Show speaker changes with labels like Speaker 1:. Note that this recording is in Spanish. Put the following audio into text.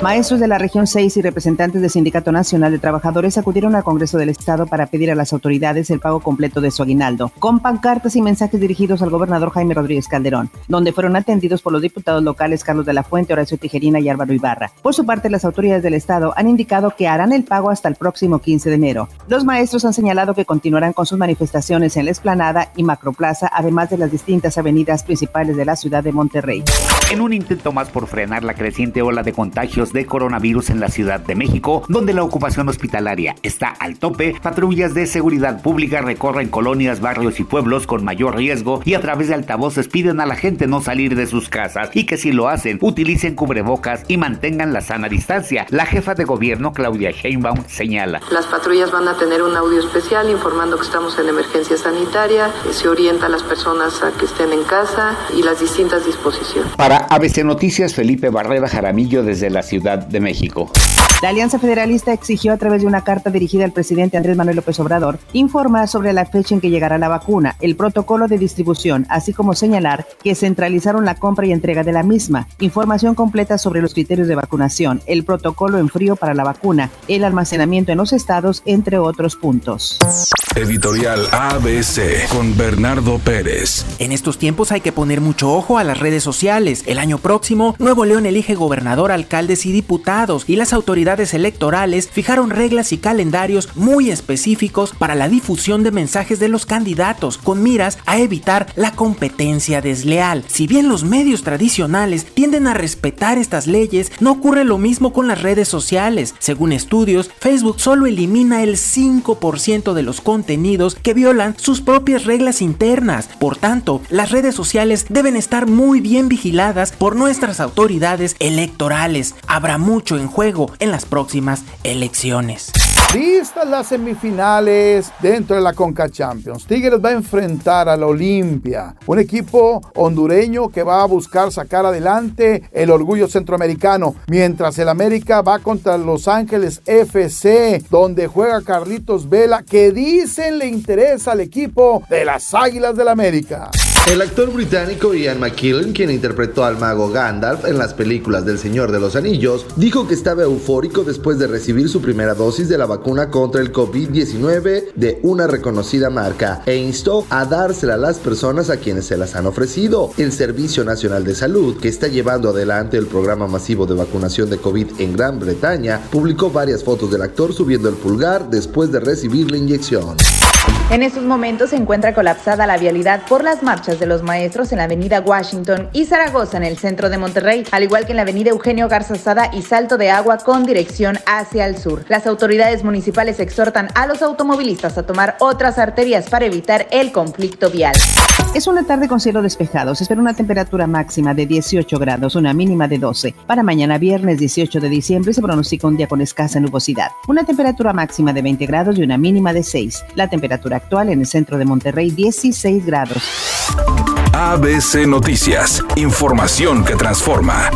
Speaker 1: Maestros de la región 6 y representantes del Sindicato Nacional de Trabajadores acudieron al Congreso del Estado para pedir a las autoridades el pago completo de su aguinaldo, con pancartas y mensajes dirigidos al gobernador Jaime Rodríguez Calderón, donde fueron atendidos por los diputados locales Carlos de la Fuente, Horacio Tijerina y Álvaro Ibarra. Por su parte, las autoridades del Estado han indicado que harán el pago hasta el próximo 15 de enero. Los maestros han señalado que continuarán con sus manifestaciones en la Esplanada y Macroplaza, además de las distintas avenidas principales de la ciudad de Monterrey.
Speaker 2: En un intento más por frenar la creciente ola de contagios de coronavirus en la Ciudad de México, donde la ocupación hospitalaria está al tope, patrullas de seguridad pública recorren colonias, barrios y pueblos con mayor riesgo y a través de altavoces piden a la gente no salir de sus casas y que si lo hacen utilicen cubrebocas y mantengan la sana distancia. La jefa de gobierno Claudia Sheinbaum señala.
Speaker 3: Las patrullas van a tener un audio especial informando que estamos en emergencia sanitaria, se orienta a las personas a que estén en casa y las distintas disposiciones.
Speaker 2: Para ABC Noticias, Felipe Barrera Jaramillo desde la ciudad de México.
Speaker 1: La Alianza Federalista exigió a través de una carta dirigida al presidente Andrés Manuel López Obrador informar sobre la fecha en que llegará la vacuna, el protocolo de distribución, así como señalar que centralizaron la compra y entrega de la misma, información completa sobre los criterios de vacunación, el protocolo en frío para la vacuna, el almacenamiento en los estados, entre otros puntos.
Speaker 4: Editorial ABC con Bernardo Pérez.
Speaker 5: En estos tiempos hay que poner mucho ojo a las redes sociales. El año próximo, Nuevo León elige gobernador, alcaldes y diputados y las autoridades electorales fijaron reglas y calendarios muy específicos para la difusión de mensajes de los candidatos con miras a evitar la competencia desleal. Si bien los medios tradicionales tienden a respetar estas leyes, no ocurre lo mismo con las redes sociales. Según estudios, Facebook solo elimina el 5% de los contenidos que violan sus propias reglas internas. Por tanto, las redes sociales deben estar muy bien vigiladas por nuestras autoridades electorales. Habrá mucho en juego en las próximas elecciones.
Speaker 6: Vistas las semifinales dentro de la Conca Champions. Tigres va a enfrentar al Olimpia, un equipo hondureño que va a buscar sacar adelante el orgullo centroamericano, mientras el América va contra Los Ángeles FC, donde juega Carlitos Vela, que dicen le interesa al equipo de las Águilas del América.
Speaker 7: El actor británico Ian McKellen, quien interpretó al mago Gandalf en las películas del Señor de los Anillos, dijo que estaba eufórico después de recibir su primera dosis de la vacuna contra el COVID-19 de una reconocida marca e instó a dársela a las personas a quienes se las han ofrecido. El Servicio Nacional de Salud, que está llevando adelante el programa masivo de vacunación de COVID en Gran Bretaña, publicó varias fotos del actor subiendo el pulgar después de recibir la inyección.
Speaker 8: En estos momentos se encuentra colapsada la vialidad por las marchas de los maestros en la avenida Washington y Zaragoza en el centro de Monterrey, al igual que en la avenida Eugenio Garzazada y Salto de Agua con dirección hacia el sur. Las autoridades municipales exhortan a los automovilistas a tomar otras arterias para evitar el conflicto vial.
Speaker 1: Es una tarde con cielo despejado. Se espera una temperatura máxima de 18 grados, una mínima de 12. Para mañana viernes 18 de diciembre se pronostica un día con escasa nubosidad. Una temperatura máxima de 20 grados y una mínima de 6. La temperatura actual en el centro de Monterrey 16 grados.
Speaker 4: ABC Noticias. Información que transforma.